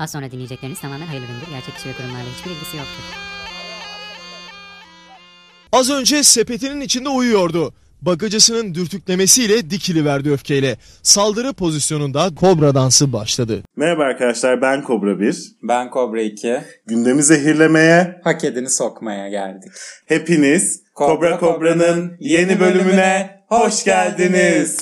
Az sonra dinleyecekleriniz tamamen hayırlı üründür. Gerçek kişi ve kurumlarla hiçbir ilgisi yoktur. Az önce sepetinin içinde uyuyordu. Bagacısının dürtüklemesiyle dikili verdi öfkeyle. Saldırı pozisyonunda kobra dansı başladı. Merhaba arkadaşlar ben Kobra 1. Ben Kobra 2. Gündemi zehirlemeye Hak edeni sokmaya geldik. hepiniz Kobra Kobra'nın yeni bölümüne hoş geldiniz.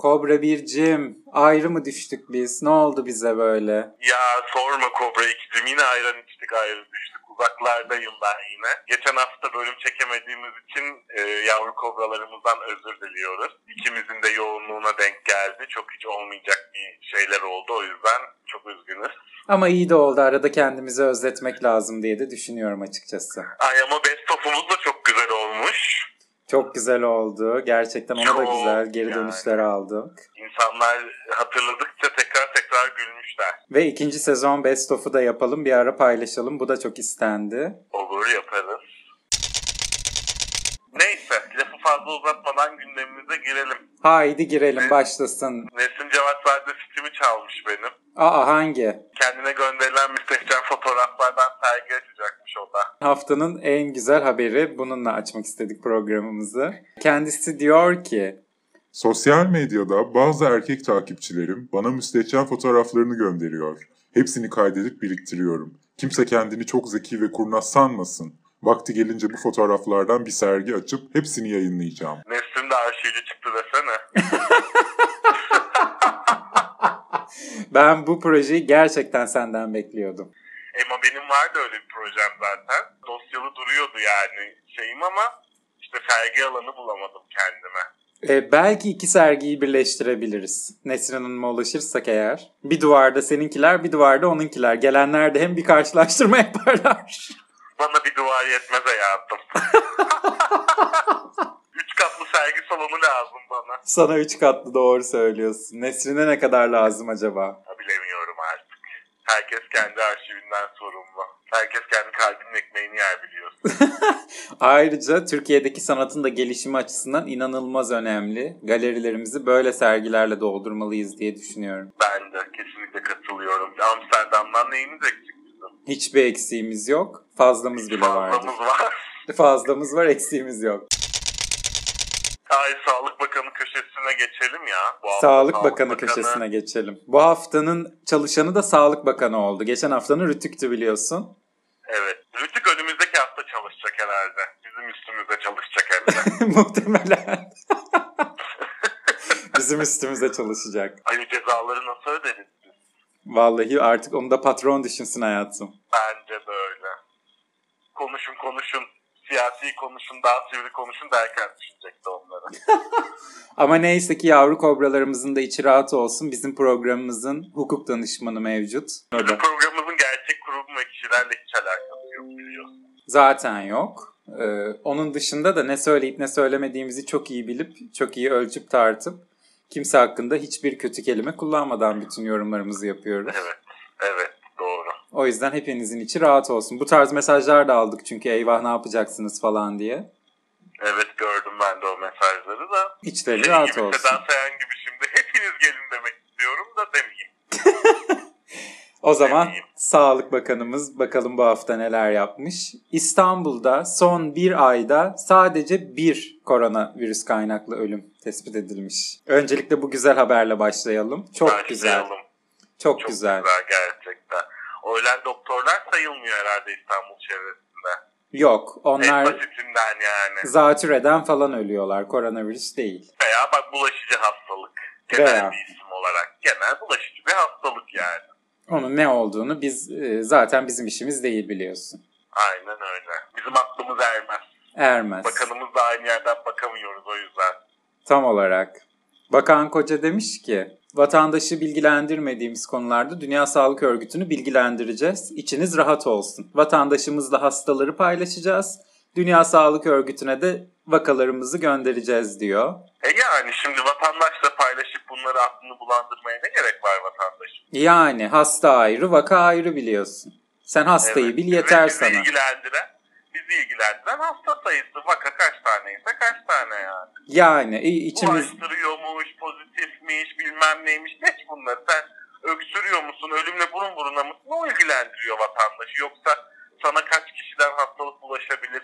Kobra bircim ayrı mı düştük biz? Ne oldu bize böyle? Ya sorma Kobra ikizim yine ayran içtik ayrı düştük. Uzaklardayım ben yine. Geçen hafta bölüm çekemediğimiz için e, yavru kobralarımızdan özür diliyoruz. İkimizin de yoğunluğuna denk geldi. Çok hiç olmayacak bir şeyler oldu o yüzden çok üzgünüz. Ama iyi de oldu arada kendimizi özletmek lazım diye de düşünüyorum açıkçası. Ay ama best of'umuz da çok güzel olmuş. Çok güzel oldu. Gerçekten ona da güzel geri yani. dönüşler aldık. İnsanlar hatırladıkça tekrar tekrar gülmüşler. Ve ikinci sezon Best of'u da yapalım bir ara paylaşalım. Bu da çok istendi. Olur yaparız. Neyse fazla uzatmadan gündemimize girelim. Haydi girelim başlasın. Nesin Cevatzade sitimi çalmış benim. Aa hangi? Kendine gönderilen müstehcen fotoğraflardan sergi açacakmış o da. Haftanın en güzel haberi bununla açmak istedik programımızı. Kendisi diyor ki Sosyal medyada bazı erkek takipçilerim bana müstehcen fotoğraflarını gönderiyor. Hepsini kaydedip biriktiriyorum. Kimse kendini çok zeki ve kurnaz sanmasın. Vakti gelince bu fotoğraflardan bir sergi açıp hepsini yayınlayacağım. Nesin de arşivci çıktı desene. ben bu projeyi gerçekten senden bekliyordum. Ama benim vardı öyle bir projem zaten. Dosyalı duruyordu yani şeyim ama işte sergi alanı bulamadım kendime. Ee, belki iki sergiyi birleştirebiliriz. Nesrin Hanım'a ulaşırsak eğer. Bir duvarda seninkiler, bir duvarda onunkiler. Gelenler de hem bir karşılaştırma yaparlar. Bana bir duvar yetmez hayatım. Üç katlı sergi salonu lazım bana. Sana üç katlı doğru söylüyorsun. Nesrin'e ne kadar lazım acaba? Bilemiyorum artık. Herkes kendi arşivinden sorumlu. Herkes kendi kalbinin ekmeğini yer biliyorsun. Ayrıca Türkiye'deki sanatın da gelişimi açısından inanılmaz önemli. Galerilerimizi böyle sergilerle doldurmalıyız diye düşünüyorum. Ben de kesinlikle katılıyorum. Amsterdam'dan neyimiz eksik? Hiçbir eksiğimiz yok. Fazlamız bile vardır. Fazlamız var. Fazlamız var, eksiğimiz yok. Ay Sağlık Bakanı köşesine geçelim ya. Bu hafta Sağlık Bakanı köşesine geçelim. Bu haftanın çalışanı da Sağlık Bakanı oldu. Geçen haftanın Rütük'tü biliyorsun. Evet. Rütük önümüzdeki hafta çalışacak herhalde. Bizim üstümüzde çalışacak hem de. Muhtemelen. Bizim üstümüze çalışacak. Ay cezaları nasıl öderiz? Vallahi artık onu da patron düşünsün hayatım. Bence böyle. Konuşun konuşun. Siyasi konuşun, daha sivri konuşun derken düşünecekti onları. Ama neyse ki yavru kobralarımızın da içi rahat olsun. Bizim programımızın hukuk danışmanı mevcut. Bizim programımızın gerçek kurum ve kişilerle hiç alakası yok biliyorsun. Zaten yok. Ee, onun dışında da ne söyleyip ne söylemediğimizi çok iyi bilip, çok iyi ölçüp tartıp kimse hakkında hiçbir kötü kelime kullanmadan bütün yorumlarımızı yapıyoruz. Evet, evet. O yüzden hepinizin içi rahat olsun. Bu tarz mesajlar da aldık çünkü eyvah ne yapacaksınız falan diye. Evet gördüm ben de o mesajları da. İçleri Senin rahat gibi olsun. Sedan Sayan gibi şimdi hepiniz gelin demek istiyorum da demeyeyim. O zaman Demeyeyim. Sağlık Bakanımız bakalım bu hafta neler yapmış. İstanbul'da son bir ayda sadece bir koronavirüs kaynaklı ölüm tespit edilmiş. Öncelikle bu güzel haberle başlayalım. Çok güzel. Başlayalım. Çok, Çok güzel. güzel. Ölen doktorlar sayılmıyor herhalde İstanbul çevresinde. Yok En onlar basitinden yani. zatürreden falan ölüyorlar. Koronavirüs değil. Veya bak bulaşıcı hastalık. Genel Veya. bir isim olarak. Genel bulaşıcı bir hastalık yani. Onun ne olduğunu biz e, zaten bizim işimiz değil biliyorsun. Aynen öyle. Bizim aklımız ermez. Ermez. Bakanımız da aynı yerden bakamıyoruz o yüzden. Tam olarak. Bakan Koca demiş ki vatandaşı bilgilendirmediğimiz konularda Dünya Sağlık Örgütü'nü bilgilendireceğiz. İçiniz rahat olsun. Vatandaşımızla hastaları paylaşacağız. Dünya Sağlık Örgütü'ne de vakalarımızı göndereceğiz diyor. E yani şimdi vatandaşla paylaşıp bunları aklını bulandırmaya ne gerek var vatandaşın? Yani hasta ayrı, vaka ayrı biliyorsun. Sen hastayı Evet. bil yeter bizi sana. ilgilendiren, ilgilendiren hasta sayısı. Vaka kaç taneyse kaç tane yani. Yani i- içimiz Bulaştırıyormuş, pozitifmiş, bilmem neymiş. Geç bunları sen öksürüyor musun, ölümle burun buruna mısın o ilgilendiriyor vatandaşı. Yoksa sana kaç kişiden hastalık bulaşabilir,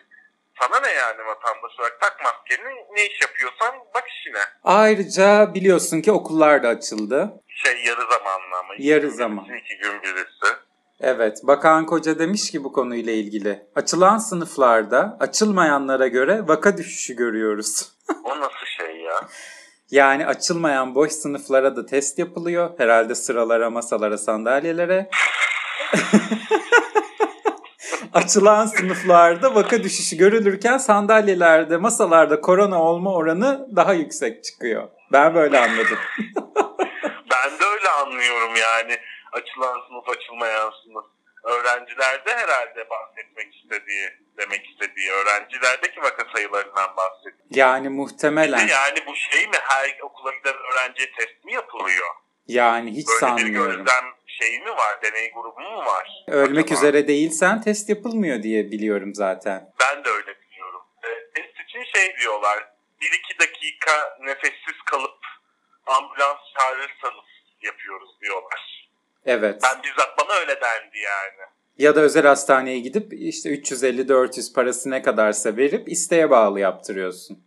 sana ne yani vatandaş olarak tak maskeni ne iş yapıyorsan bak işine. Ayrıca biliyorsun ki okullar da açıldı. Şey yarı zamanlı ama. Yarı zaman. iki gün birisi. Evet, Bakan Koca demiş ki bu konuyla ilgili. Açılan sınıflarda açılmayanlara göre vaka düşüşü görüyoruz. O nasıl şey ya? Yani açılmayan boş sınıflara da test yapılıyor. Herhalde sıralara, masalara, sandalyelere. Açılan sınıflarda vaka düşüşü görülürken sandalyelerde, masalarda korona olma oranı daha yüksek çıkıyor. Ben böyle anladım. Ben de öyle anlıyorum yani. Açılan sınıf, açılmayan sınıf. Öğrencilerde herhalde bahsetmek istediği, demek istediği öğrencilerdeki vaka sayılarından bahsediyor. Yani muhtemelen. Yani bu şey mi? Her okula giden öğrenciye test mi yapılıyor? Yani hiç Böyle bir sanmıyorum. gözlem şeyi mi var? Deney grubu mu var? Ölmek Acaba? üzere değilsen test yapılmıyor diye biliyorum zaten. Ben de öyle biliyorum. E, test için şey diyorlar. 1-2 dakika nefessiz kalıp ambulans çağırırsanız yapıyoruz diyorlar. Evet. Ben bizzat bana öyle dendi yani. Ya da özel hastaneye gidip işte 350-400 parası ne kadarsa verip isteğe bağlı yaptırıyorsun.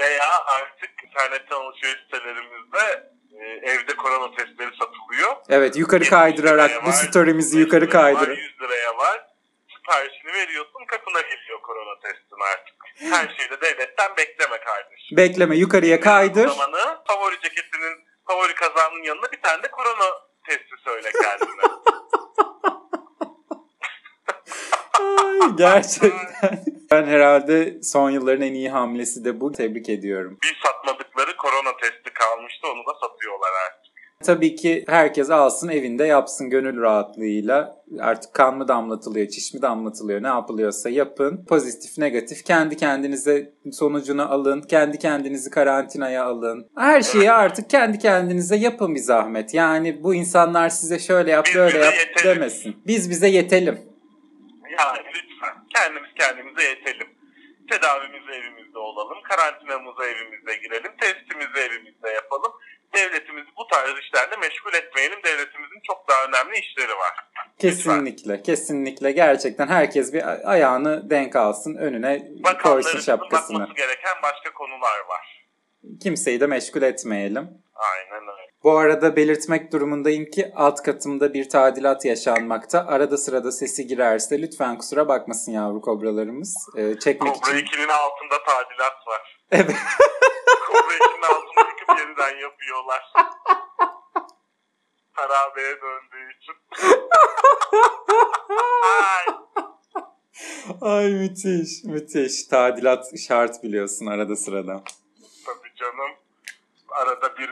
Veya artık internetten alışveriş sitelerimizde e, evde korona testleri satılıyor. Evet yukarı 70 liraya kaydırarak bu story'mizi 5 yukarı kaydır. 100 liraya var. Siparişini veriyorsun kapına geliyor korona testin artık. Her şeyde devletten bekleme kardeşim. Bekleme yukarıya kaydır. Zamanı favori ceketinin, favori kazağının yanına bir tane de korona testi söyle kendine. Ay, gerçekten. Ben herhalde son yılların en iyi hamlesi de bu. Tebrik ediyorum. bir satmadıkları korona testi kalmıştı onu da satıyorlar artık. Tabii ki herkes alsın evinde yapsın gönül rahatlığıyla. Artık kan mı damlatılıyor, çiş mi damlatılıyor ne yapılıyorsa yapın. Pozitif, negatif kendi kendinize sonucunu alın. Kendi kendinizi karantinaya alın. Her şeyi artık kendi kendinize yapın bir zahmet. Yani bu insanlar size şöyle yap Biz böyle yap yetelim. demesin. Biz bize yetelim. Yani lütfen kendimiz kendimize yetelim. Tedavimizi evimizde olalım, karantinamıza evimizde girelim, testimizi evimizde yapalım. Devletimizi bu tarz işlerle meşgul etmeyelim. Devletimizin çok daha önemli işleri var. Kesinlikle, kesinlikle. Gerçekten herkes bir ayağını denk alsın, önüne koysun şapkasını. bakması gereken başka konular var. Kimseyi de meşgul etmeyelim. Aynen öyle. Bu arada belirtmek durumundayım ki alt katımda bir tadilat yaşanmakta. Arada sırada sesi girerse lütfen kusura bakmasın yavru kobralarımız. Ee, çekmek Kobra için. 2'nin altında tadilat var. Evet. Kobra 2'nin altını yıkıp yeniden yapıyorlar. Harabeye döndüğü için. Ay. Ay müthiş, müthiş. Tadilat şart biliyorsun arada sırada. Tabii canım. Arada bir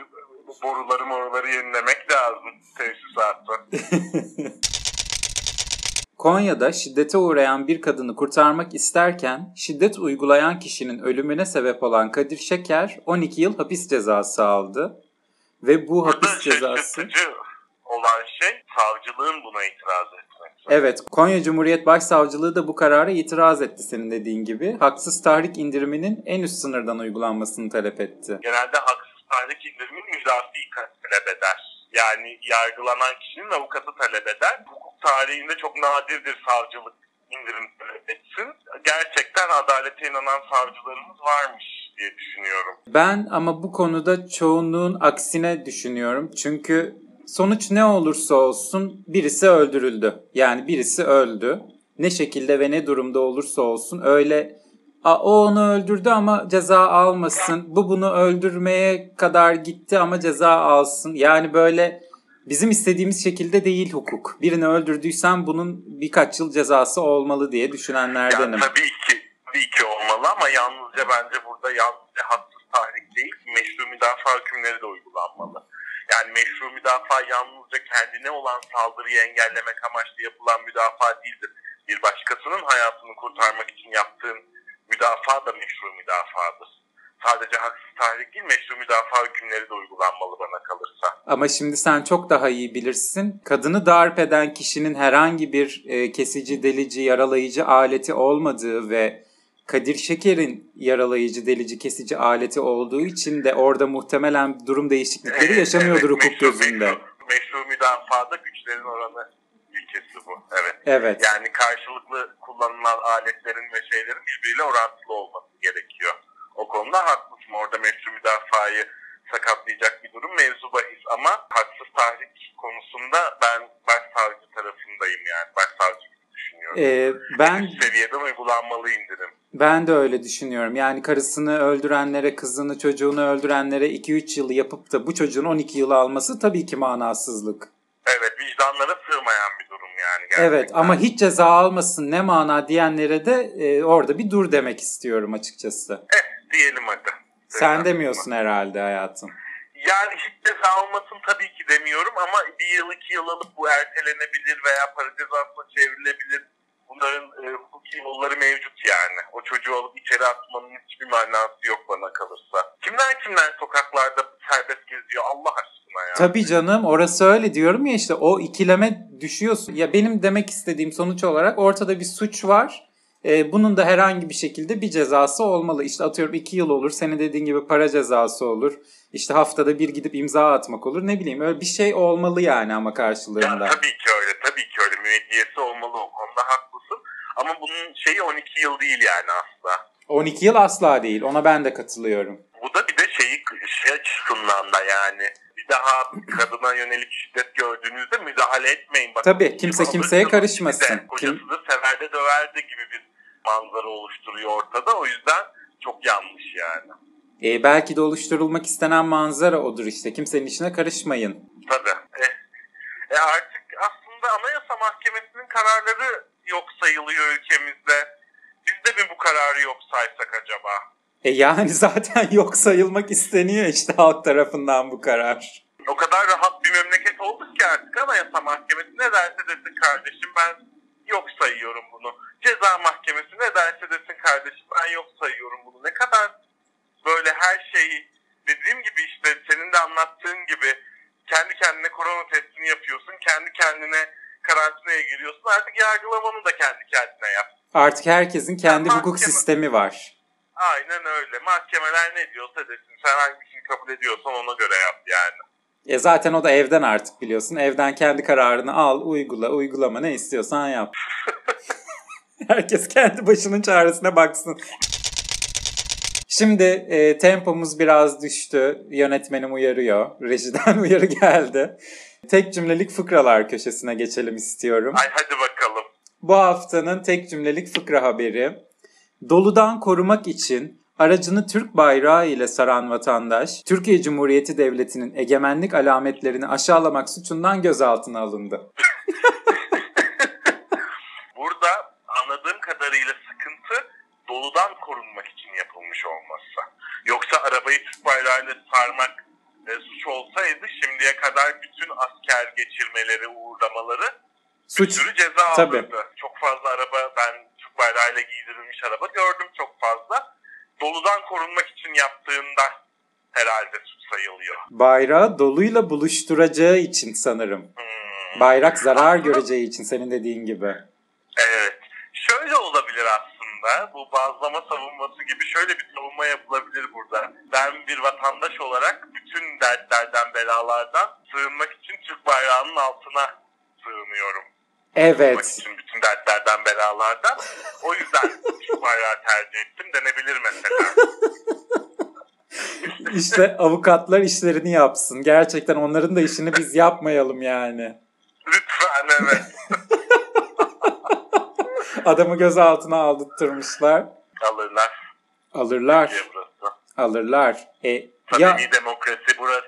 boruları moruları yenilemek lazım tesisatta. Konya'da şiddete uğrayan bir kadını kurtarmak isterken şiddet uygulayan kişinin ölümüne sebep olan Kadir Şeker 12 yıl hapis cezası aldı. Ve bu hapis cezası... şaşırtıcı savcılığın buna itiraz etmesi. Evet, Konya Cumhuriyet Başsavcılığı da bu karara itiraz etti senin dediğin gibi. Haksız tahrik indiriminin en üst sınırdan uygulanmasını talep etti. Genelde haksız tahrik indirimin müdafi talep eder. Yani yargılanan kişinin avukatı talep eder. Hukuk tarihinde çok nadirdir savcılık indirim talep etsin. Gerçekten adalete inanan savcılarımız varmış diye düşünüyorum. Ben ama bu konuda çoğunluğun aksine düşünüyorum. Çünkü sonuç ne olursa olsun birisi öldürüldü. Yani birisi öldü. Ne şekilde ve ne durumda olursa olsun öyle "A, o onu öldürdü ama ceza almasın. Bu bunu öldürmeye kadar gitti ama ceza alsın. Yani böyle bizim istediğimiz şekilde değil hukuk. Birini öldürdüysen bunun birkaç yıl cezası olmalı diye düşünenlerdenim. Yani tabii ki, tabii ki olmalı ama yalnızca bence burada yalnızca haksız tahrik değil, meşru müdafaa hükümleri de uygulanmalı. Yani meşru müdafaa yalnızca kendine olan saldırıyı engellemek amaçlı yapılan müdafaa değildir. Bir başkasının hayatını kurtarmak için yaptığın müdafaa da meşru müdafadır. Sadece haksız tahrik değil, meşru müdafaa hükümleri de uygulanmalı bana kalırsa. Ama şimdi sen çok daha iyi bilirsin. Kadını darp eden kişinin herhangi bir e, kesici, delici, yaralayıcı aleti olmadığı ve Kadir Şeker'in yaralayıcı, delici, kesici aleti olduğu için de orada muhtemelen durum değişiklikleri yaşanıyordur evet, hukuk meşru- gözünde. Meşru, meşru müdafada güçlerin oranı ilkesi bu. Evet. Evet. Yani karşılıklı kullanılan aletlerin ve şeylerin birbiriyle orantılı olması gerekiyor. O konuda haklısın. Orada meşru müdafayı sakatlayacak bir durum mevzu bahis ama haksız tahrik konusunda ben başsavcı tarafındayım yani. Başsavcı düşünüyorum. Ee, ben Üst seviyeden uygulanmalı indirim. ben de öyle düşünüyorum. Yani karısını öldürenlere, kızını, çocuğunu öldürenlere 2-3 yıl yapıp da bu çocuğun 12 yıl alması tabii ki manasızlık. Evet vicdanlara sığmayan bir durum yani. Gerçekten. Evet ama hiç ceza almasın ne mana diyenlere de e, orada bir dur demek istiyorum açıkçası. Eh, diyelim hadi. Sen demiyorsun herhalde hayatım. Yani hiç ceza olmasın tabii ki demiyorum ama bir yıl iki yıl alıp bu ertelenebilir veya para cezasına çevrilebilir. Bunların e, hukuki yolları mevcut yani. O çocuğu alıp içeri atmanın hiçbir manası yok bana kalırsa. Kimler kimler sokaklarda serbest geziyor Allah aşkına ya. Tabii canım orası öyle diyorum ya işte o ikileme düşüyorsun. Ya benim demek istediğim sonuç olarak ortada bir suç var. Ee, bunun da herhangi bir şekilde bir cezası olmalı. İşte atıyorum iki yıl olur. Senin dediğin gibi para cezası olur. İşte haftada bir gidip imza atmak olur. Ne bileyim öyle bir şey olmalı yani ama Ya karşılığında. tabii ki öyle, tabii ki öyle. Müeyyidiyesi olmalı o konuda haklısın. Ama bunun şeyi 12 yıl değil yani asla. 12 yıl asla değil. Ona ben de katılıyorum. Bu da bir de şeyi şey açısından da yani bir daha kadına yönelik şiddet gördüğünüzde müdahale etmeyin. Bakın, Tabii, kimse kimseye karışmasın. de. Kocası da severdi döverdi gibi bir manzara oluşturuyor ortada. O yüzden çok yanlış yani. Ee, belki de oluşturulmak istenen manzara odur işte. Kimsenin işine karışmayın. Tabii. E, e artık aslında Anayasa Mahkemesi'nin kararları yok sayılıyor ülkemizde. Biz de mi bu kararı yok saysak acaba? E yani zaten yok sayılmak isteniyor işte halk tarafından bu karar. O kadar rahat bir memleket olduk ki artık Anayasa Mahkemesi ne derse desin kardeşim ben yok sayıyorum bunu. Ceza Mahkemesi ne derse desin kardeşim ben yok sayıyorum bunu. Ne kadar böyle her şeyi dediğim gibi işte senin de anlattığın gibi kendi kendine korona testini yapıyorsun. Kendi kendine karantinaya giriyorsun. Artık yargılamanı da kendi kendine yap. Artık herkesin kendi Ya hukuk mahkeme- sistemi var. Aynen öyle. Mahkemeler ne diyorsa desin. Sen hangisini kabul ediyorsan ona göre yap yani. E zaten o da evden artık biliyorsun. Evden kendi kararını al, uygula, uygulama ne istiyorsan yap. Herkes kendi başının çaresine baksın. Şimdi e, tempomuz biraz düştü. Yönetmenim uyarıyor. Rejiden uyarı geldi. Tek cümlelik fıkralar köşesine geçelim istiyorum. Ay hadi bakalım. Bu haftanın tek cümlelik fıkra haberi. Doludan korumak için aracını Türk bayrağı ile saran vatandaş, Türkiye Cumhuriyeti Devleti'nin egemenlik alametlerini aşağılamak suçundan gözaltına alındı. Burada anladığım kadarıyla sıkıntı doludan korunmak için yapılmış olması. Yoksa arabayı Türk bayrağıyla sarmak e, suç olsaydı şimdiye kadar bütün asker geçirmeleri, uğurlamaları bir Suç. sürü ceza Tabii. alırdı. Çok fazla araba ben Türk bayrağıyla giydirilmiş araba gördüm çok fazla. Doludan korunmak için yaptığında herhalde suç sayılıyor. Bayrağı doluyla buluşturacağı için sanırım. Hmm. Bayrak zarar Aslında- göreceği için senin dediğin gibi. Evet. Şöyle olabilir aslında. Bu bazlama savunması gibi şöyle bir savunma yapılabilir burada. Ben bir vatandaş olarak bütün dertlerden, belalardan sığınmak için Türk bayrağının altına sığınıyorum. Evet. için bütün dertlerden, belalardan. O yüzden Türk bayrağı tercih ettim denebilir mesela. İşte avukatlar işlerini yapsın. Gerçekten onların da işini biz yapmayalım yani. Lütfen evet. Adamı gözaltına aldırtmışlar. Alırlar. Alırlar. Alırlar. E, ya Samimi demokrasi burası.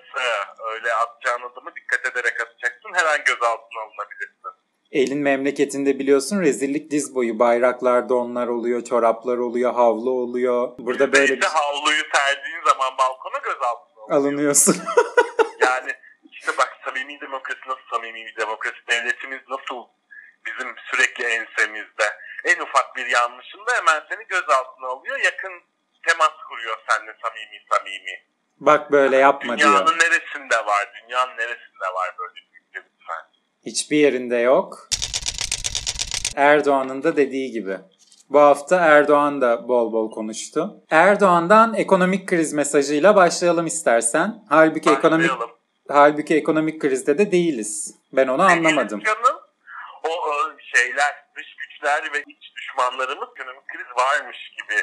Öyle atacağın adımı dikkat ederek atacaksın. Her an gözaltına alınabilirsin. elin memleketinde biliyorsun rezillik diz boyu. Bayraklar, donlar oluyor, çoraplar oluyor, havlu oluyor. Burada böyle bir Neyse havluyu serdiğin zaman balkona gözaltına alınıyor. alınıyorsun. Yani işte bak samimi demokrasi nasıl samimi bir demokrasi. Devletimiz nasıl bizim sürekli ensemizde. En ufak bir yanlışında hemen seni gözaltına alıyor. Yakın temas kuruyor seninle samimi samimi. Bak böyle yapma diyor. Dünyanın neresinde var? Dünyanın neresinde var böyle bir lütfen? Hiçbir yerinde yok. Erdoğan'ın da dediği gibi. Bu hafta Erdoğan da bol bol konuştu. Erdoğan'dan ekonomik kriz mesajıyla başlayalım istersen. Halbuki ekonomik. Halbuki ekonomik krizde de değiliz. Ben onu anlamadım. Canım. O şeyler, güçler ve iç düşmanlarımız ekonomik kriz varmış gibi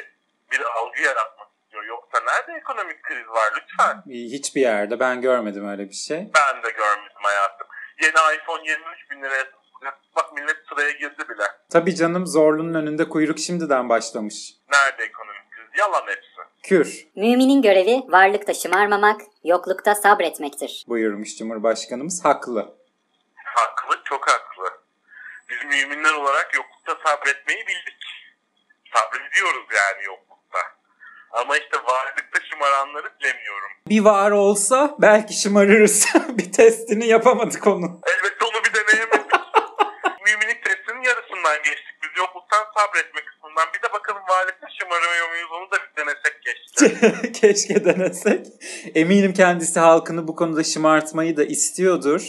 bir algı yaratmak istiyor. Yoksa nerede ekonomik kriz var lütfen? Hiçbir yerde ben görmedim öyle bir şey. Ben de görmedim hayatım. Yeni iPhone 23 bin liraya. Bak millet sıraya girdi bile. Tabii canım zorlunun önünde kuyruk şimdiden başlamış. Nerede ekonomik kriz? Yalan hepsi. Kür Müminin görevi varlıkta şımarmamak, yoklukta sabretmektir. buyurmuş Cumhurbaşkanımız. Haklı. Haklı, çok haklı. Biz müminler olarak yoklukta sabretmeyi bildik. Sabrediyoruz yani yoklukta. Ama işte varlıkta şımaranları bilemiyorum. Bir var olsa belki şımarırız. bir testini yapamadık onu. Elbette onu bir deneyemedik. Müminlik testinin yarısından geçtik. Biz yokluktan sabretme kısmından. Bir de bakalım varlıkta şımarıyor muyuz onu da bir denesek geçti. Keşke denesek. Eminim kendisi halkını bu konuda şımartmayı da istiyordur.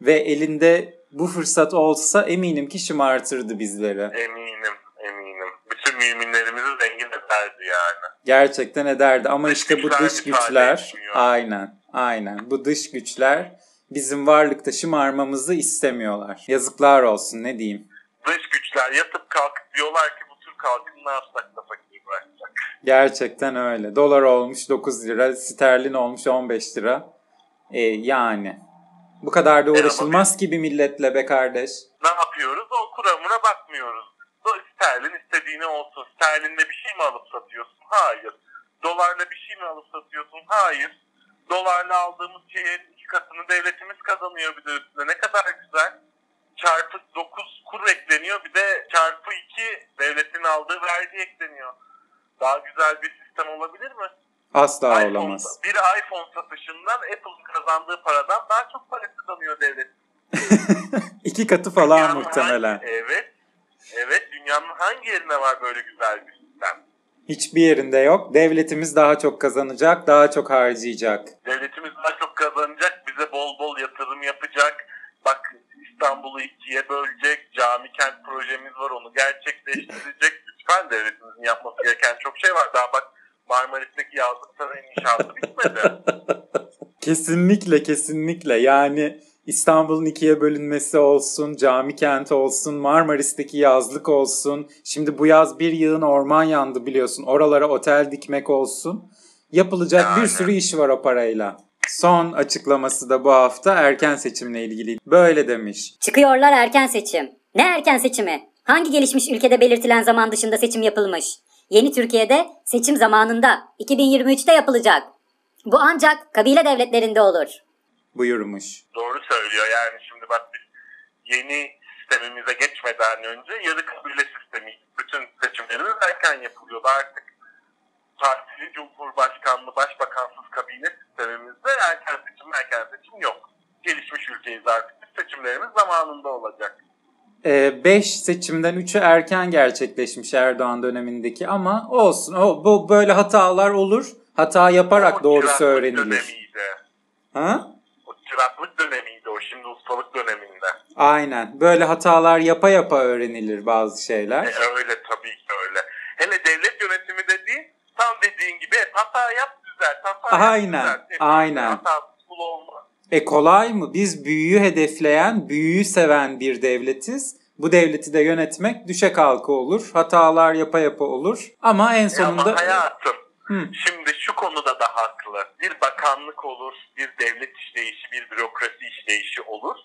Ve elinde bu fırsat olsa eminim ki şımartırdı bizleri. eminim, eminim. Bütün müminlerimizi zengin ederdi yani. Gerçekten ederdi ama Dış işte bu dış güçler aynen aynen bu dış güçler bizim varlıkta şımarmamızı istemiyorlar. Yazıklar olsun ne diyeyim. Dış güçler yatıp kalkıp diyorlar ki bu tür kalkın ne yapsak da fakir bıraksak. Gerçekten öyle. Dolar olmuş 9 lira, sterlin olmuş 15 lira. E, yani bu kadar da uğraşılmaz ki bir milletle be kardeş. Ne yapıyoruz? O kuramına bakmıyoruz. Do- Sterlin istediğine olsun. Sterlinle bir şey mi alıp satıyorsun? Hayır. Dolarla bir şey mi alıp satıyorsun? Hayır. Dolarla aldığımız şeyin iki katını devletimiz kazanıyor bir de üstüne. Ne kadar güzel. Çarpı 9 kur ekleniyor. Bir de çarpı 2 devletin aldığı vergi ekleniyor. Daha güzel bir sistem olabilir mi? Asla iPhone- olamaz. bir iPhone satışından Apple'ın kazandığı paradan daha çok para kazanıyor devlet. İki katı falan Dünyanın muhtemelen. hangi- evet. Evet dünyanın hangi yerinde var böyle güzel bir sistem? Hiçbir yerinde yok. Devletimiz daha çok kazanacak, daha çok harcayacak. Devletimiz daha çok kazanacak, bize bol bol yatırım yapacak. Bak İstanbul'u ikiye bölecek, cami kent projemiz var onu gerçekleştirecek. Lütfen devletimizin yapması gereken çok şey var. Daha bak Marmaris'teki yazlık sarayın inşaatı bitmedi. Kesinlikle kesinlikle yani İstanbul'un ikiye bölünmesi olsun, cami kenti olsun, Marmaris'teki yazlık olsun. Şimdi bu yaz bir yığın orman yandı biliyorsun. Oralara otel dikmek olsun. Yapılacak bir Yani. sürü iş var o parayla. Son açıklaması da bu hafta erken seçimle ilgili. Böyle demiş. Çıkıyorlar erken seçim. Ne erken seçimi? Hangi gelişmiş ülkede belirtilen zaman dışında seçim yapılmış? Yeni Türkiye'de seçim zamanında 2023'te yapılacak. Bu ancak kabile devletlerinde olur. Buyurmuş. Doğru söylüyor yani şimdi bak biz yeni sistemimize geçmeden önce yarı kabile sistemi bütün seçimlerimiz erken yapılıyordu artık partili cumhurbaşkanlı başbakansız kabine sistemimizde erken seçim erken seçim yok. Gelişmiş ülkeyiz artık biz seçimlerimiz zamanında olacak. 5 Ee, seçimden 3'ü erken gerçekleşmiş Erdoğan dönemindeki ama olsun. O, bu böyle hatalar olur. Hata yaparak O doğrusu öğrenilir. Dönemiydi. Ha? O çıraklık dönemiydi o şimdi ustalık döneminde. Aynen. Böyle hatalar yapa yapa öğrenilir bazı şeyler. E, öyle tabii ki öyle. Hele devlet yönetimi dediğin tam dediğin gibi hata yap düzelt. Hata Aynen, yap düzelt. Aynen. Kul olmaz. E kolay mı? Biz büyüyü hedefleyen, büyüyü seven bir devletiz. Bu devleti de yönetmek düşe kalka olur. Hatalar yapa yapa olur. Ama en E sonunda... Ama hayatım Hı. şimdi şu konuda da haklı. Bir bakanlık olur, bir devlet işleyişi, bir bürokrasi işleyişi olur.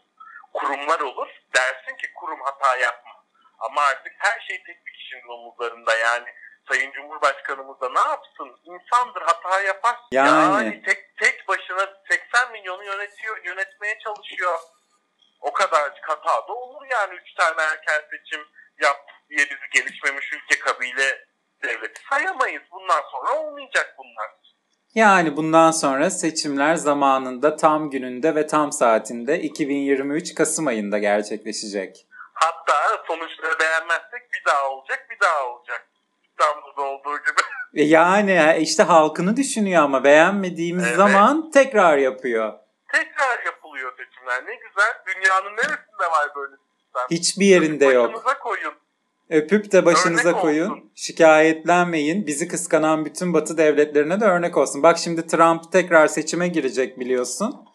Kurumlar olur. Dersin ki kurum hata yapma. Ama artık her şey tek bir kişinin omuzlarında yani. Sayın Cumhurbaşkanımız da ne yapsın? İnsandır hata yapar. Yani. tek tek başına 80 milyonu yönetiyor, yönetmeye çalışıyor. O kadarcık hata da olur yani. Üç tane erken seçim yap diye bizi gelişmemiş ülke kabile devleti sayamayız. Bundan sonra olmayacak bunlar. Yani bundan sonra seçimler zamanında tam gününde ve tam saatinde 2023 Kasım ayında gerçekleşecek. Hatta sonuçları beğenmezsek bir daha olacak, bir daha olacak. İstanbul'da olduğu gibi. E Yani işte halkını düşünüyor ama beğenmediğimiz Evet. zaman tekrar yapıyor. Tekrar yapılıyor seçimler. Ne güzel. Dünyanın neresinde var böyle sistem? Hiçbir yerinde yok. Başınıza koyun. Öpüp de başınıza Örnek koyun. olsun. Şikayetlenmeyin. Bizi kıskanan bütün batı devletlerine de örnek olsun. Bak şimdi Trump tekrar seçime girecek biliyorsun.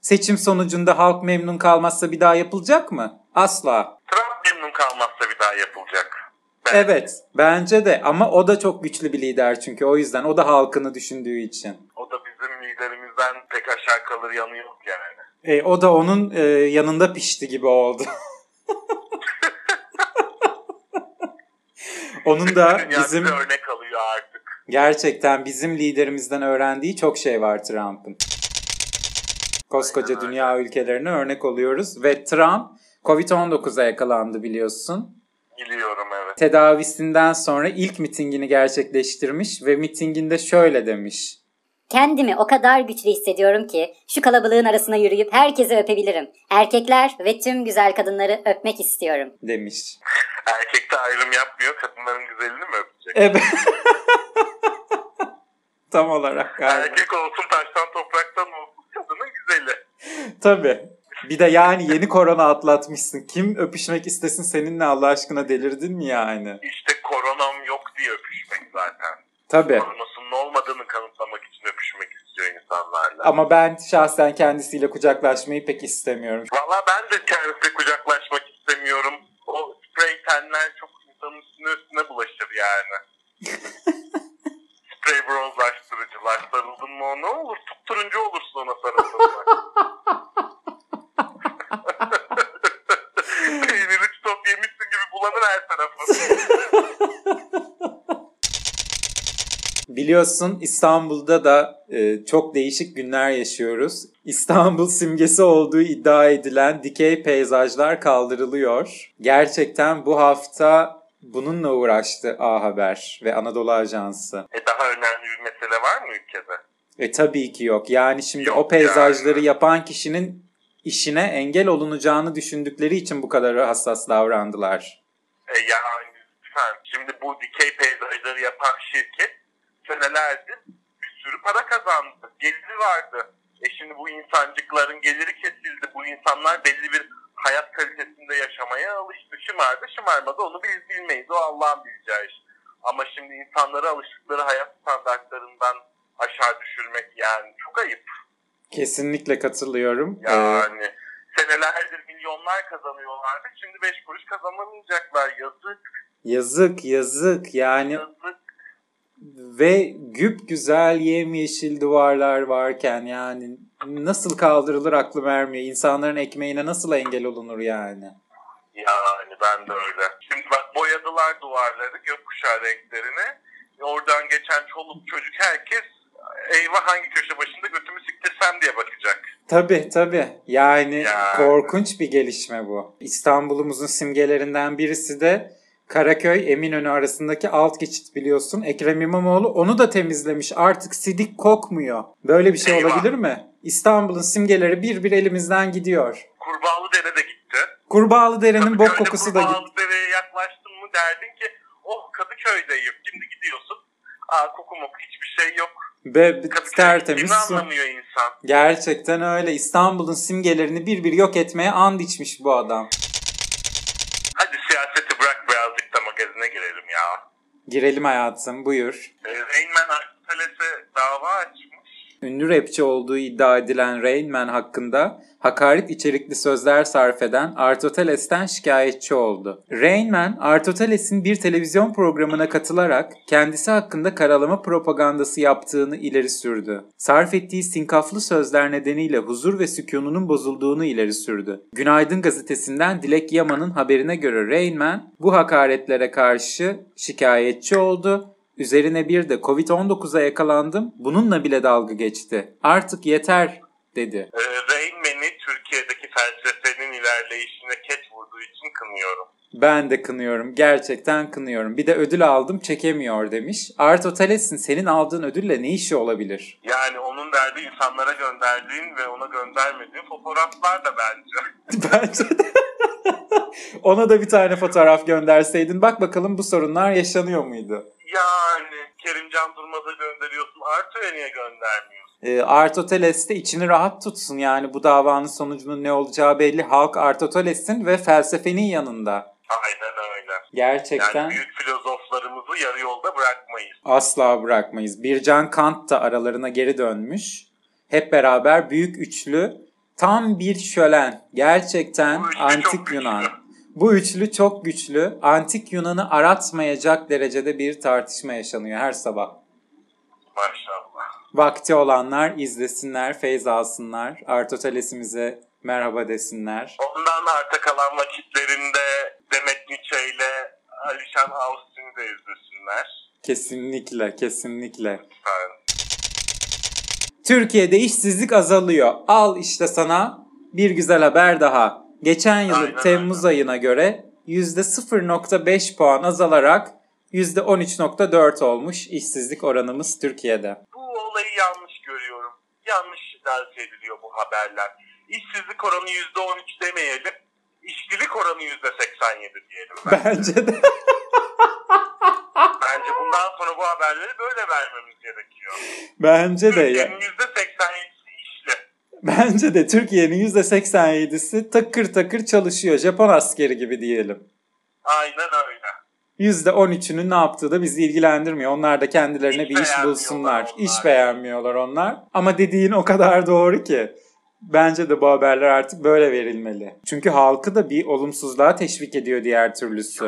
Seçim sonucunda halk memnun kalmazsa bir daha yapılacak mı? Asla. Trump memnun kalmazsa bir daha yapılacak. Evet bence de ama o da çok güçlü bir lider çünkü o yüzden o da halkını düşündüğü için. O da bizim liderimizden pek aşağı kalır yanı yok yani. E, o da onun e, yanında pişti gibi oldu. onun da bizim örnek alıyor artık. gerçekten bizim liderimizden öğrendiği çok şey var Trump'ın. Koskoca dünya ülkelerine örnek oluyoruz ve Trump Covid-19'a yakalandı biliyorsun. Biliyorum evet. Tedavisinden sonra ilk mitingini gerçekleştirmiş ve mitinginde şöyle demiş. Kendimi o kadar güçlü hissediyorum ki şu kalabalığın arasına yürüyüp herkesi öpebilirim. Erkekler ve tüm güzel kadınları öpmek istiyorum. demiş. Erkekte ayrım yapmıyor. Kadınların güzelini mi öpecek? Evet. Tam olarak galiba. Erkek olsun taştan topraktan olsun kadının güzeli. Tabii. Bir de yani yeni korona atlatmışsın. Kim öpüşmek istesin seninle Allah aşkına delirdin mi yani? İşte koronam yok diye öpüşmek zaten. Tabii. Koronasının olmadığını kanıtlamak için öpüşmek istiyor insanlarla. Ama ben şahsen kendisiyle kucaklaşmayı pek istemiyorum. Valla ben de kendisiyle kucaklaşmak istemiyorum. O sprey tenler çok insanın üstüne üstüne bulaşır yani. sprey bronzlaştırıcılar. Sarıldın mı o ne olur? Tutturuncu olursun ona sarıldığında. Peynirli çitop yemişsin gibi bulanır her tarafı. Biliyorsun İstanbul'da da e, çok değişik günler yaşıyoruz. İstanbul simgesi olduğu iddia edilen dikey peyzajlar kaldırılıyor. Gerçekten bu hafta bununla uğraştı A Haber ve Anadolu Ajansı. E daha önemli bir mesele var mı ülkede? E tabii ki yok. Yani şimdi Yok o peyzajları yani. yapan kişinin işine engel olunacağını düşündükleri için bu kadar hassas davrandılar. E yani lütfen. Şimdi bu dikey peyzajları yapan şirket senelerdir bir sürü para kazandı. Geliri vardı. E şimdi bu insancıkların geliri kesildi. Bu insanlar belli bir hayat kalitesinde yaşamaya alıştı. Şımardı şımarmadı onu biz bilmeyiz. O Allah'ın bileceği iş. Ama şimdi insanları alıştıkları hayat standartlarından aşağı düşürmek yani çok ayıp. Kesinlikle katılıyorum. Ee, Yani senelerdir milyonlar kazanıyorlardı. Şimdi beş kuruş kazanamayacaklar. Yazık, yazık yazık yani yazık. Ve güp güzel yemyeşil duvarlar varken yani nasıl kaldırılır aklım ermiyor. İnsanların ekmeğine nasıl engel olunur yani? Yani ben de öyle. Şimdi bak boyadılar duvarları gökkuşağı renklerini. Oradan geçen çoluk çocuk herkes eyvah hangi köşe başında götümü siktirsem diye bakacak. Tabii tabii. Yani Ya. korkunç bir gelişme bu. İstanbul'umuzun simgelerinden birisi de Karaköy Eminönü arasındaki alt geçit biliyorsun. Ekrem İmamoğlu onu da temizlemiş. Artık sidik kokmuyor. Böyle bir şey Eyvah. olabilir mi? İstanbul'un simgeleri bir bir elimizden gidiyor. Kurbağalı dere de gitti. Kurbağalıdere'nin bok Kadıköy'de kokusu da gitti. Kurbağalı dereye yaklaştın mı derdin ki oh Kadıköy'deyim. Şimdi gidiyorsun. Aa koku moku hiçbir şey yok. Ve tertemiz su. anlamıyor insan. Gerçekten öyle. İstanbul'un simgelerini bir bir yok etmeye and içmiş bu adam. Hadi siyaseti bırak birazcık da magazine girelim ya. Girelim hayatım buyur. Ünlü rapçi olduğu iddia edilen Rain Man hakkında hakaret içerikli sözler sarf eden Artoteles'ten şikayetçi oldu. Rain Man, Artoteles'in bir televizyon programına katılarak kendisi hakkında karalama propagandası yaptığını ileri sürdü. Sarf ettiği sinkaflı sözler nedeniyle huzur ve sükununun bozulduğunu ileri sürdü. Günaydın gazetesinden Dilek Yaman'ın haberine göre Rain Man bu hakaretlere karşı şikayetçi oldu Üzerine bir de Covid-19'a yakalandım. Bununla bile dalga geçti. Artık yeter dedi. Ee, Rain Man'i Türkiye'deki felsefenin ilerleyişine ket vurduğu için kınıyorum. Ben de kınıyorum. Gerçekten kınıyorum. Bir de ödül aldım çekemiyor demiş. Arto Tales'in senin aldığın ödülle ne işi olabilir? Yani onun derdi insanlara gönderdiğin ve ona göndermediğin fotoğraflar da bence. Bence de. Ona da bir tane fotoğraf gönderseydin. Bak bakalım bu sorunlar yaşanıyor muydu? Yani Kerimcan Durmaz'a gönderiyorsun. Arto'ya niye göndermiyorsun? E, Artoteles de içini rahat tutsun. Yani bu davanın sonucunun ne olacağı belli. Halk Artoteles'in ve felsefenin yanında. Aynen öyle. Gerçekten Yani büyük filozoflarımızı yarı yolda bırakmayız. asla bırakmayız. Bircan Kant da aralarına geri dönmüş. Hep beraber büyük üçlü Tam bir şölen. Gerçekten antik. Yunan. Bu üçlü çok güçlü. Antik Yunan'ı aratmayacak derecede bir tartışma yaşanıyor her sabah. Maşallah. Vakti olanlar izlesinler, feyz alsınlar. Artotelesimize merhaba desinler. Ondan arta kalan vakitlerinde Demet Nietzsche ile Alişan Austin'i de izlesinler. Kesinlikle, kesinlikle. Türkiye'de işsizlik azalıyor. Al işte sana bir güzel haber daha. Geçen yılın Aynen Temmuz öyle. ayına göre %0.5 puan azalarak %13.4 olmuş işsizlik oranımız Türkiye'de. Bu olayı yanlış görüyorum. Yanlış lanse ediliyor bu haberler. İşsizlik oranı %13 demeyelim. İşsizlik oranı %87 diyelim. Ben. Bence de Bence bundan sonra bu haberleri böyle vermemiz gerekiyor. bence de ya. Türkiye'nin %87'si işli. Bence de Türkiye'nin %87'si takır takır çalışıyor. Japon askeri gibi diyelim. Aynen öyle. %13'ünün ne yaptığı da bizi ilgilendirmiyor. Onlar da kendilerine İş bir iş bulsunlar. onlar. İş beğenmiyorlar onlar. Ama dediğin o kadar doğru ki. Bence de bu haberler artık böyle verilmeli. Çünkü halkı da bir olumsuzluğa teşvik ediyor diğer türlüsü.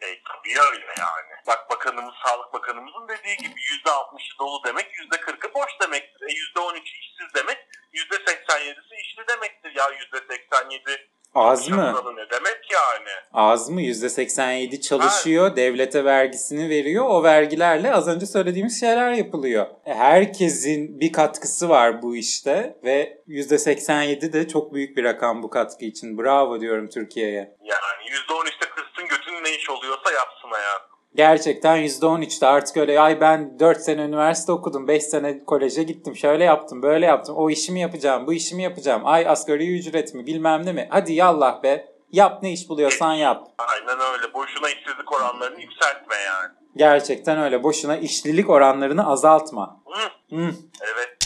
E, tabii öyle yani. Bak bakanımız, Sağlık Bakanımızın dediği gibi %60'ı dolu demek, %40'ı boş demektir. E %13'ü işsiz demek, %87'si işli demektir. Ya %87 Az mı? ne demek yani? Az mı? %87 çalışıyor, devlete vergisini veriyor. O vergilerle az önce söylediğimiz şeyler yapılıyor. E, Herkesin bir katkısı var bu işte ve %87 de çok büyük bir rakam bu katkı için. Bravo diyorum Türkiye'ye. Yani %13'te kırsın götünün ne iş oluyorsa yapsın hayatım. Gerçekten %13'te artık öyle ay ben 4 sene üniversite okudum, 5 sene koleje gittim, şöyle yaptım, böyle yaptım, o işimi yapacağım, bu işimi yapacağım, ay asgari ücret mi bilmem ne mi, hadi yallah be, yap ne iş buluyorsan yap. Aynen öyle. Boşuna işsizlik oranlarını yükseltme yani. Gerçekten öyle, boşuna işlilik oranlarını azaltma. Hı, Hı. evet.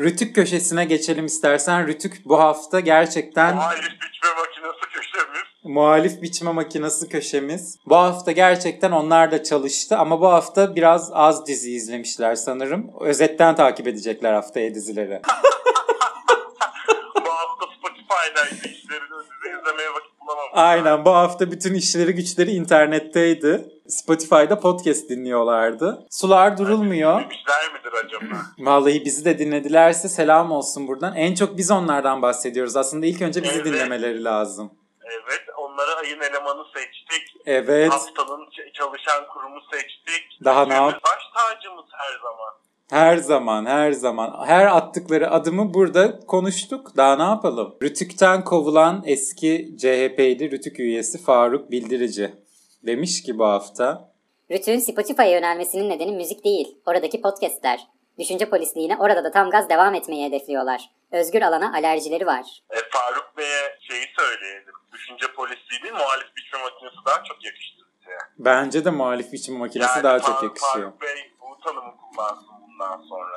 Rütük köşesine geçelim istersen. Rütük bu hafta gerçekten Muhalif biçme makinesi. Muhalif biçme makinesi köşemiz. Bu hafta gerçekten onlar da çalıştı ama bu hafta biraz az dizi izlemişler sanırım. Özetten takip edecekler haftaya dizileri. Bu hafta Spotify'daydı işlerini size izlemeye vakit bulamamış. Aynen bu hafta bütün işleri güçleri internetteydi. Spotify'da podcast dinliyorlardı. Sular durulmuyor. Demişler midir acaba? Vallahi bizi de dinledilerse selam olsun buradan. En çok biz onlardan bahsediyoruz. Aslında ilk önce bizi Evet. dinlemeleri lazım. Evet, onları ayın elemanı seçtik. Evet. Haftanın çalışan kurumu seçtik. Daha ne yap- Baş tacımız her zaman. Her zaman, her zaman. Her attıkları adımı burada konuştuk. Daha ne yapalım? Rütük'ten kovulan eski CHP'li Rütük üyesi Faruk Bildirici demiş ki bu hafta. Rütü'nün Spotify'a yönelmesinin nedeni müzik değil, oradaki podcastler. Düşünce polisliğine orada da tam gaz devam etmeyi hedefliyorlar. Özgür alana alerjileri var. E, Faruk Bey'e şeyi söyleyelim. Düşünce polisi değil, muhalif biçme makinesi daha çok yakıştı bize. Bence de muhalif biçim makinesi daha çok Faruk- yakışıyor. Faruk Bey bu tanımı kullansın bundan sonra.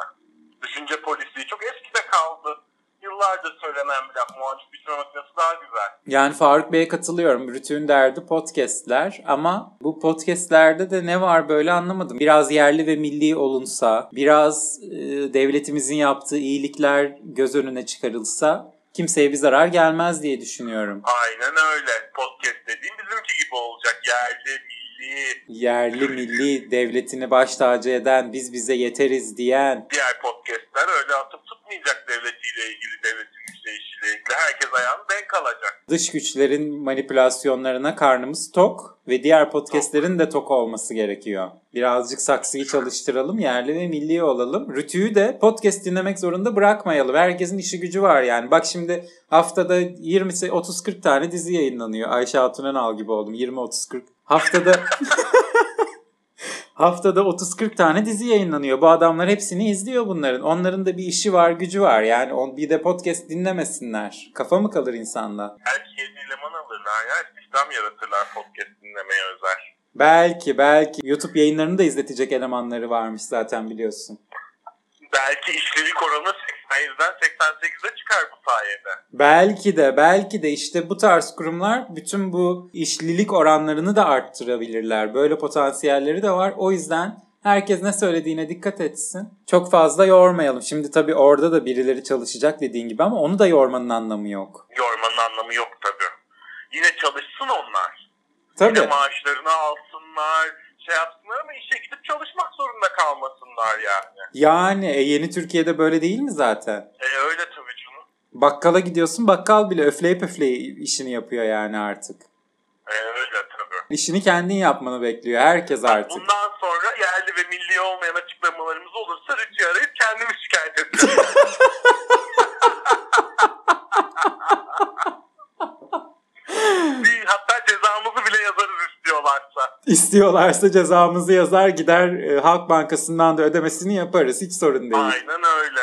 Düşünce polisi çok eskide kaldı. Yıllardır söylenen bir laf. Muhalif makinesi daha güzel. Yani Faruk Bey'e katılıyorum. Rütük'ün derdi podcastler ama bu podcastlerde de ne var böyle anlamadım. Biraz yerli ve milli olunsa, biraz e, devletimizin yaptığı iyilikler göz önüne çıkarılsa kimseye bir zarar gelmez diye düşünüyorum. Aynen öyle. Podcast dediğim bizimki gibi olacak. Yerli, milli, Yerli milli devletini baş tacı eden, biz bize yeteriz diyen. diğer podcastler öyle atıp tutmayacak devletiyle ilgili, devletin işleyişiyle ilgili. Herkes ayağını denk alacak. Dış güçlerin manipülasyonlarına karnımız tok ve diğer podcastlerin de tok olması gerekiyor. Birazcık saksıyı çalıştıralım, yerli ve milli olalım. Rütü'yü de podcast dinlemek zorunda bırakmayalım. Herkesin işi gücü var yani. Bak şimdi haftada 20 30-40 tane dizi yayınlanıyor. Ayşe Hatun Önal gibi oldum. 20-30-40. Haftada Haftada 30-40 tane dizi yayınlanıyor. Bu adamlar hepsini izliyor bunların. Onların da bir işi var, gücü var. Yani on, bir de podcast dinlemesinler. Kafa mı kalır insanda? Belki yeni eleman alırlar ya. İstihdam yaratırlar podcast dinlemeye özel. Belki, belki. YouTube yayınlarını da izletecek elemanları varmış zaten biliyorsun. Belki işlilik oranı 87'den 88'e çıkar bu sayede. Belki de, belki de işte bu tarz kurumlar bütün bu işlilik oranlarını da arttırabilirler. Böyle potansiyelleri de var. O yüzden Herkes ne söylediğine dikkat etsin. Çok fazla yormayalım. Şimdi tabii orada da birileri çalışacak dediğin gibi ama onu da yormanın anlamı yok. Yormanın anlamı yok tabii. Yine çalışsın onlar. Tabii. Yine maaşlarını alsınlar, şey yapsınlar ama işe gidip çalışmak zorunda kalmasınlar yani. Yani e, yeni Türkiye'de böyle değil mi zaten? E öyle tabii canım. Bakkala gidiyorsun bakkal bile öfleyip öfleyip işini yapıyor yani artık. E öyle tabii. İşini kendin yapmanı bekliyor herkes artık. Bundan sonra yerli ve milli olmayan açıklamalarımız olursa Rütü'yü arayıp kendimi şikayet edeceğim. Bir, hatta cezamızı bile yazarız istiyorlarsa. Cezamızı yazar gider e, Halk Bankası'ndan da ödemesini yaparız. Hiç sorun değil. Aynen öyle.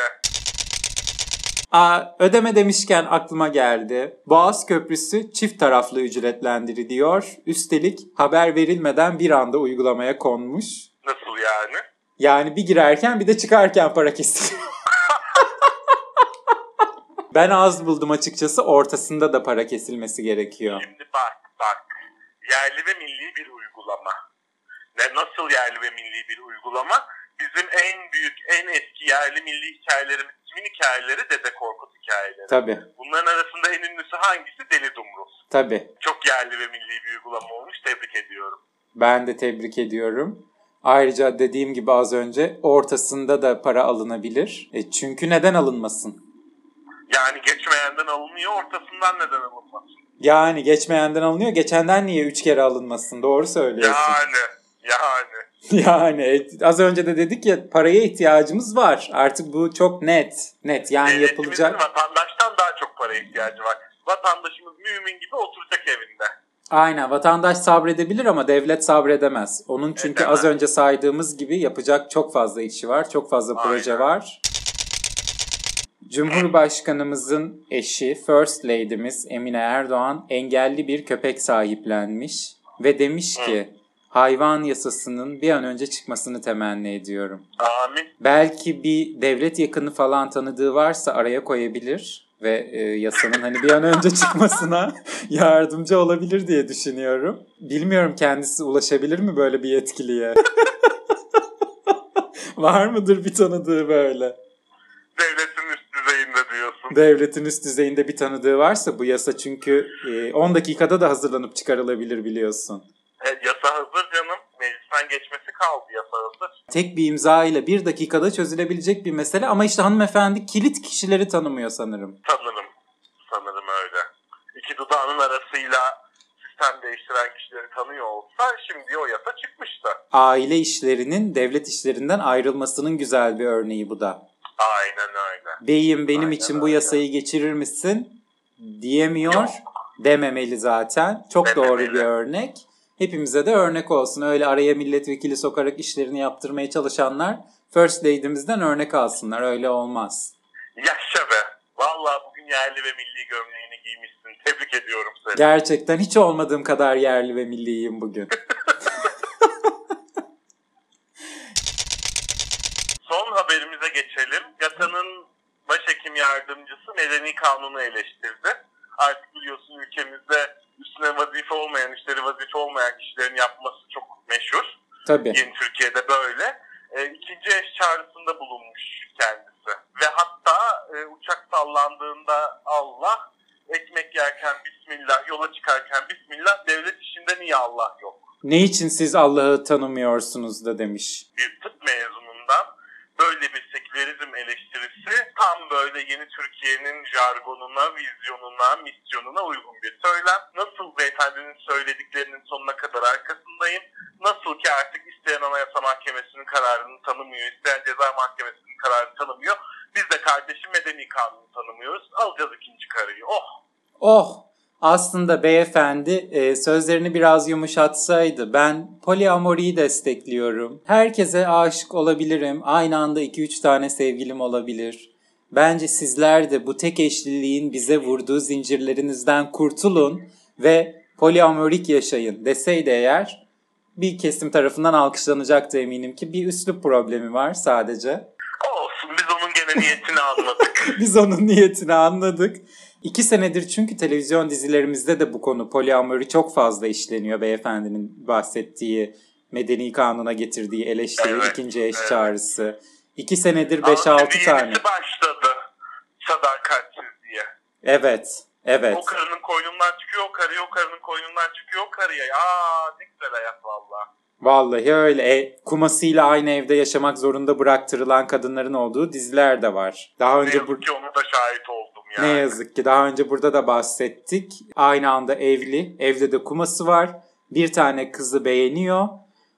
Aa, ödeme demişken aklıma geldi. Boğaz Köprüsü çift taraflı ücretlendiriliyor. Üstelik haber verilmeden bir anda uygulamaya konmuş. Nasıl yani? Yani bir girerken bir de çıkarken para kesiliyor. ben az buldum açıkçası. Ortasında da para kesilmesi gerekiyor. Şimdi bak bak. Yerli ve milli bir uygulama. Ne nasıl yerli ve milli bir uygulama? Bizim en büyük, en eski yerli milli hikayelerimiz kimin hikayeleri? Dede Korkut hikayeleri. Tabii, Bunların arasında en ünlüsü hangisi? Deli Dumrul. tabii. Çok yerli ve milli bir uygulama olmuş. Tebrik ediyorum. Ben de tebrik ediyorum. Ayrıca dediğim gibi az önce ortasında da para alınabilir. E çünkü neden alınmasın? Yani geçmeyenden alınıyor, ortasından neden alınmasın? Yani geçmeyenden alınıyor. Geçenden niye üç kere alınmasın? Doğru söylüyorsun. Yani, yani. Yani az önce de dedik ya paraya ihtiyacımız var. Artık bu çok net. Net yani Devletimizin yapılacak. vatandaştan daha çok para ihtiyacı var. Vatandaşımız mümin gibi oturacak evinde. Aynen vatandaş sabredebilir ama devlet sabredemez. Onun çünkü Edemez. az önce saydığımız gibi yapacak çok fazla işi var. Çok fazla proje Aynen. var. Cumhurbaşkanımızın eşi First Lady'miz Emine Erdoğan engelli bir köpek sahiplenmiş ve demiş ki hayvan yasasının bir an önce çıkmasını temenni ediyorum. Amin. Belki bir devlet yakını falan tanıdığı varsa araya koyabilir ve e, yasanın hani bir an önce çıkmasına yardımcı olabilir diye düşünüyorum. Bilmiyorum kendisi ulaşabilir mi böyle bir yetkiliye? Var mıdır bir tanıdığı böyle? Devletin üst düzeyinde diyorsun. Devletin üst düzeyinde bir tanıdığı varsa bu yasa çünkü e, 10 dakikada da hazırlanıp çıkarılabilir biliyorsun. E, yasa hazır canım. Meclisten geçmesi kaldı yasa hazır. Tek bir imza ile bir dakikada çözülebilecek bir mesele ama işte hanımefendi kilit kişileri tanımıyor sanırım. Sanırım. Sanırım öyle. İki dudağının arasıyla sistem değiştiren kişileri tanıyor olsa şimdi o yasa çıkmıştı. aile işlerinin devlet işlerinden ayrılmasının güzel bir örneği bu da. Aynen öyle. Beyim benim Aynen için bu öyle. yasayı geçirir misin diyemiyor. Yok. Dememeli zaten. Çok Dememeli. doğru bir örnek. Hepimize de örnek olsun. Öyle araya milletvekili sokarak işlerini yaptırmaya çalışanlar First Lady'mizden örnek alsınlar. Öyle olmaz. Yaşa be. Vallahi bugün yerli ve milli gömleğini giymişsin. Tebrik ediyorum seni. Gerçekten hiç olmadığım kadar yerli ve milliyim bugün. Son geçelim. GATA'nın başhekim yardımcısı medeni kanunu eleştirdi. Artık biliyorsun ülkemizde üstüne vazife olmayan işleri vazife olmayan kişilerin yapması çok meşhur. Tabii. Yeni Türkiye'de böyle. E, ikinci eş çağrısında bulunmuş kendisi. Ve hatta e, uçak sallandığında Allah, ekmek yerken Bismillah, yola çıkarken Bismillah, devlet işinde niye Allah yok? Ne için siz Allah'ı tanımıyorsunuz da demiş. bir tıp mezunundan böyle bir sekülerizm eleştirisi tam böyle yeni Türkiye'nin jargonuna, vizyonuna, misyonuna uygun bir söylem. Nasıl beyefendinin söylediklerinin sonuna kadar arkasındayım. Nasıl ki artık isteyen Anayasa Mahkemesi'nin kararını tanımıyor, isteyen Ceza Mahkemesi'nin kararını tanımıyor. Biz de kardeşim medeni kanunu tanımıyoruz. Alacağız ikinci karıyı. Oh! Oh aslında beyefendi e, sözlerini biraz yumuşatsaydı ben poliamoriyi destekliyorum. Herkese aşık olabilirim. Aynı anda 2-3 tane sevgilim olabilir. Bence sizler de bu tek eşliliğin bize vurduğu zincirlerinizden kurtulun ve poliamorik yaşayın deseydi eğer bir kesim tarafından alkışlanacaktı eminim ki. Bir üslup problemi var sadece. Onun niyetini anladık. Biz onun niyetini anladık. İki senedir çünkü televizyon dizilerimizde de bu konu poliamori çok fazla işleniyor beyefendinin bahsettiği Medeni kanuna getirdiği eleştiri, Evet, ikinci eş evet. çağrısı. İki senedir Ama 5-6 şimdi tane. başladı. Sadakatsiz diye. Evet, evet. O karının koynundan çıkıyor o karıya, o karının koynundan çıkıyor o karıya. Aa ne güzel hayat valla. Vallahi öyle. E, kumasıyla aynı evde yaşamak zorunda bıraktırılan kadınların olduğu diziler de var. Daha Ne önce yazık bu ki onu da şahit oldum ne yani. yazık ki daha önce burada da bahsettik. Aynı anda evli, evde de kuması var. Bir tane kızı beğeniyor.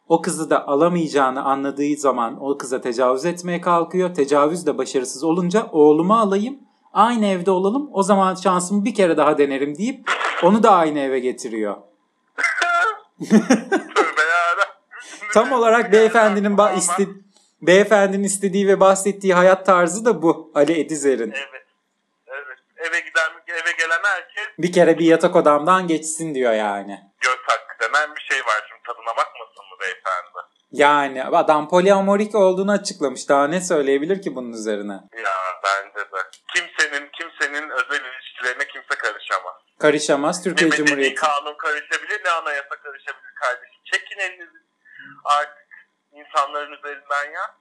O kızı da alamayacağını anladığı zaman o kıza tecavüz etmeye kalkıyor. Tecavüz de başarısız olunca oğlumu alayım. Aynı evde olalım. O zaman şansımı bir kere daha denerim deyip onu da aynı eve getiriyor. Tam olarak beyefendinin ba- iste- beyefendinin istediği ve bahsettiği hayat tarzı da bu Ali Edizer'in. Evet. Evet. Eve giden, eve gelen herkes Bir kere bir yatak odamdan geçsin diyor yani. göz hakkı denen bir şey var. Şimdi tadına bakmasın mı beyefendi? Yani adam poliamorik olduğunu açıklamış. Daha ne söyleyebilir ki bunun üzerine? Ya bence de. Kimsenin kimsenin özel ilişkilerine kimse karışamaz. Karışamaz Ne Türkiye medeni Cumhuriyeti. kanun karışabilir ne anayasa karışabilir kardeşim. Çekin elinizi artık üzerinden ya.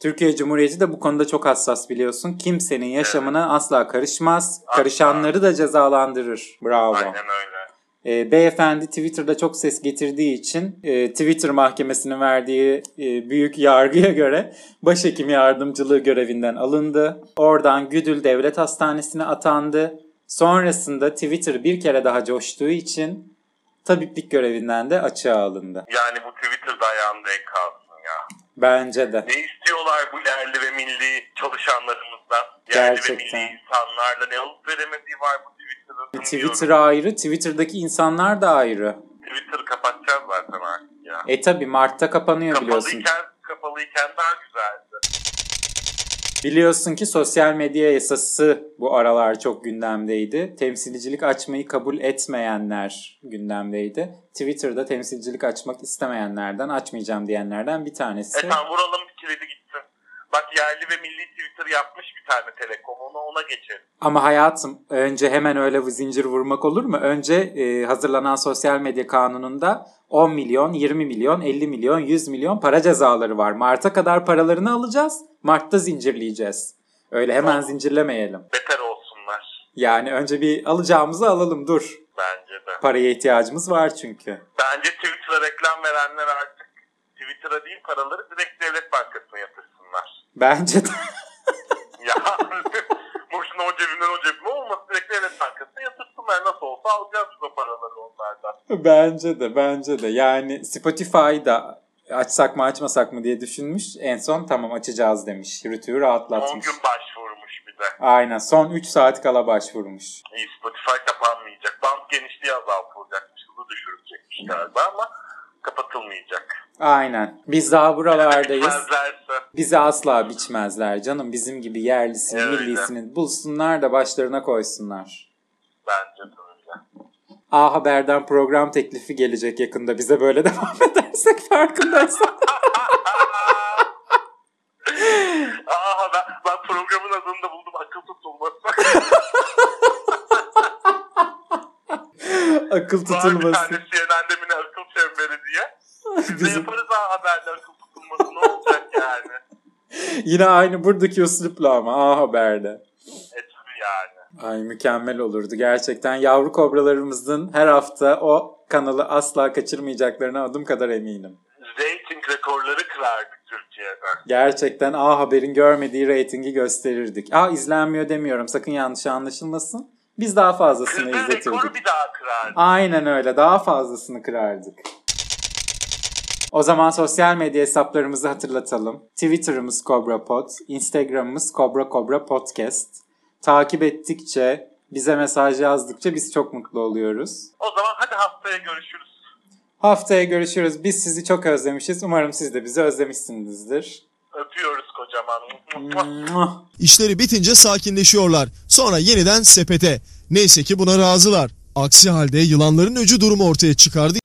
Türkiye Cumhuriyeti de bu konuda çok hassas biliyorsun. Kimsenin yaşamına asla karışmaz. Asla. Karışanları da cezalandırır. Bravo. Aynen öyle. E, beyefendi Twitter'da çok ses getirdiği için e, Twitter mahkemesinin verdiği e, büyük yargıya göre başhekim yardımcılığı görevinden alındı. Oradan Güdül Devlet Hastanesi'ne atandı. Sonrasında Twitter bir kere daha coştuğu için tabiplik görevinden de açığa alındı. Yani bu denk kalsın ya. Bence de. Ne istiyorlar bu yerli ve milli çalışanlarımızdan? Yerli Gerçekten. ve milli insanlarla ne alıp veremediği var bu Twitter'ın. Twitter ayrı, Twitter'daki insanlar da ayrı. Twitter'ı kapatacağız zaten artık ya. E tabi Mart'ta kapanıyor biliyorsun. Kapalıyken, kapalıyken daha güzeldi. Biliyorsun ki sosyal medya yasası bu aralar çok gündemdeydi. Temsilcilik açmayı kabul etmeyenler gündemdeydi. Twitter'da temsilcilik açmak istemeyenlerden, açmayacağım diyenlerden bir tanesi. E tamam vuralım kilidi gitsin. Bak yerli ve milli Twitter yapmış bir tane telekom. Ona, ona geçelim. Ama hayatım önce hemen öyle bir zincir vurmak olur mu? Önce e, hazırlanan sosyal medya kanununda 10 milyon, 20 milyon, 50 milyon, 100 milyon para cezaları var. Mart'a kadar paralarını alacağız. Mart'ta zincirleyeceğiz. Öyle hemen zincirlemeyelim. Beter olsunlar. Yani önce bir alacağımızı alalım dur. Bence de. Paraya ihtiyacımız var çünkü. Bence Twitter'a reklam verenler artık Twitter'a değil paraları direkt devlet yatırsınlar. Bence de. Ya boşuna o cebinden o cebime olmasın direkt devlet bankasına yatırsınlar. Nasıl olsa alacağız o paraları onlardan. bence de bence de. Yani Spotify'da açsak mı açmasak mı diye düşünmüş. En son tamam açacağız demiş. Rütü'yü 10 rahatlatmış. gün başvurmuş bir de. Aynen son 3 saat kala başvurmuş. İyi Spotify kapanmayacak. Band genişliği azaltılacakmış. Hızı düşürülecekmiş galiba ama kapatılmayacak. Aynen. Biz daha buralardayız. Bizi asla biçmezler canım. Bizim gibi yerlisini, Öyle. millisini bulsunlar da başlarına koysunlar. bence de öyle. A Haber'den program teklifi gelecek yakında bize böyle devam edersek farkındaysan. Aa ben, ben programın adını da buldum. Akıl tutulması. Akıl tutulması. tane CNN'de mi ne akıl çemberi diye. Biz de yaparız ha haberde akıl tutulması. Ne olacak yani? Yine aynı buradaki üslupla ama A Haber'de. E tabii yani. Ay mükemmel olurdu gerçekten. Yavru kobralarımızın her hafta o kanalı asla kaçırmayacaklarına adım kadar eminim. Rating rekorları kırardık Türkiye'de. Gerçekten A Haber'in görmediği reytingi gösterirdik. A izlenmiyor demiyorum sakın yanlış anlaşılmasın. Biz daha fazlasını Kırdığı rekoru izletirdik. bir daha kırardık. Aynen öyle daha fazlasını kırardık. O zaman sosyal medya hesaplarımızı hatırlatalım. Twitter'ımız CobraPod, Instagram'ımız Cobra Cobra Podcast. Takip ettikçe, bize mesaj yazdıkça biz çok mutlu oluyoruz. O zaman hadi haftaya görüşürüz. Haftaya görüşürüz. Biz sizi çok özlemişiz. Umarım siz de bizi özlemişsinizdir. Öpüyoruz kocaman. İşleri bitince sakinleşiyorlar. Sonra yeniden sepete. Neyse ki buna razılar. Aksi halde yılanların öcü durumu ortaya çıkardı.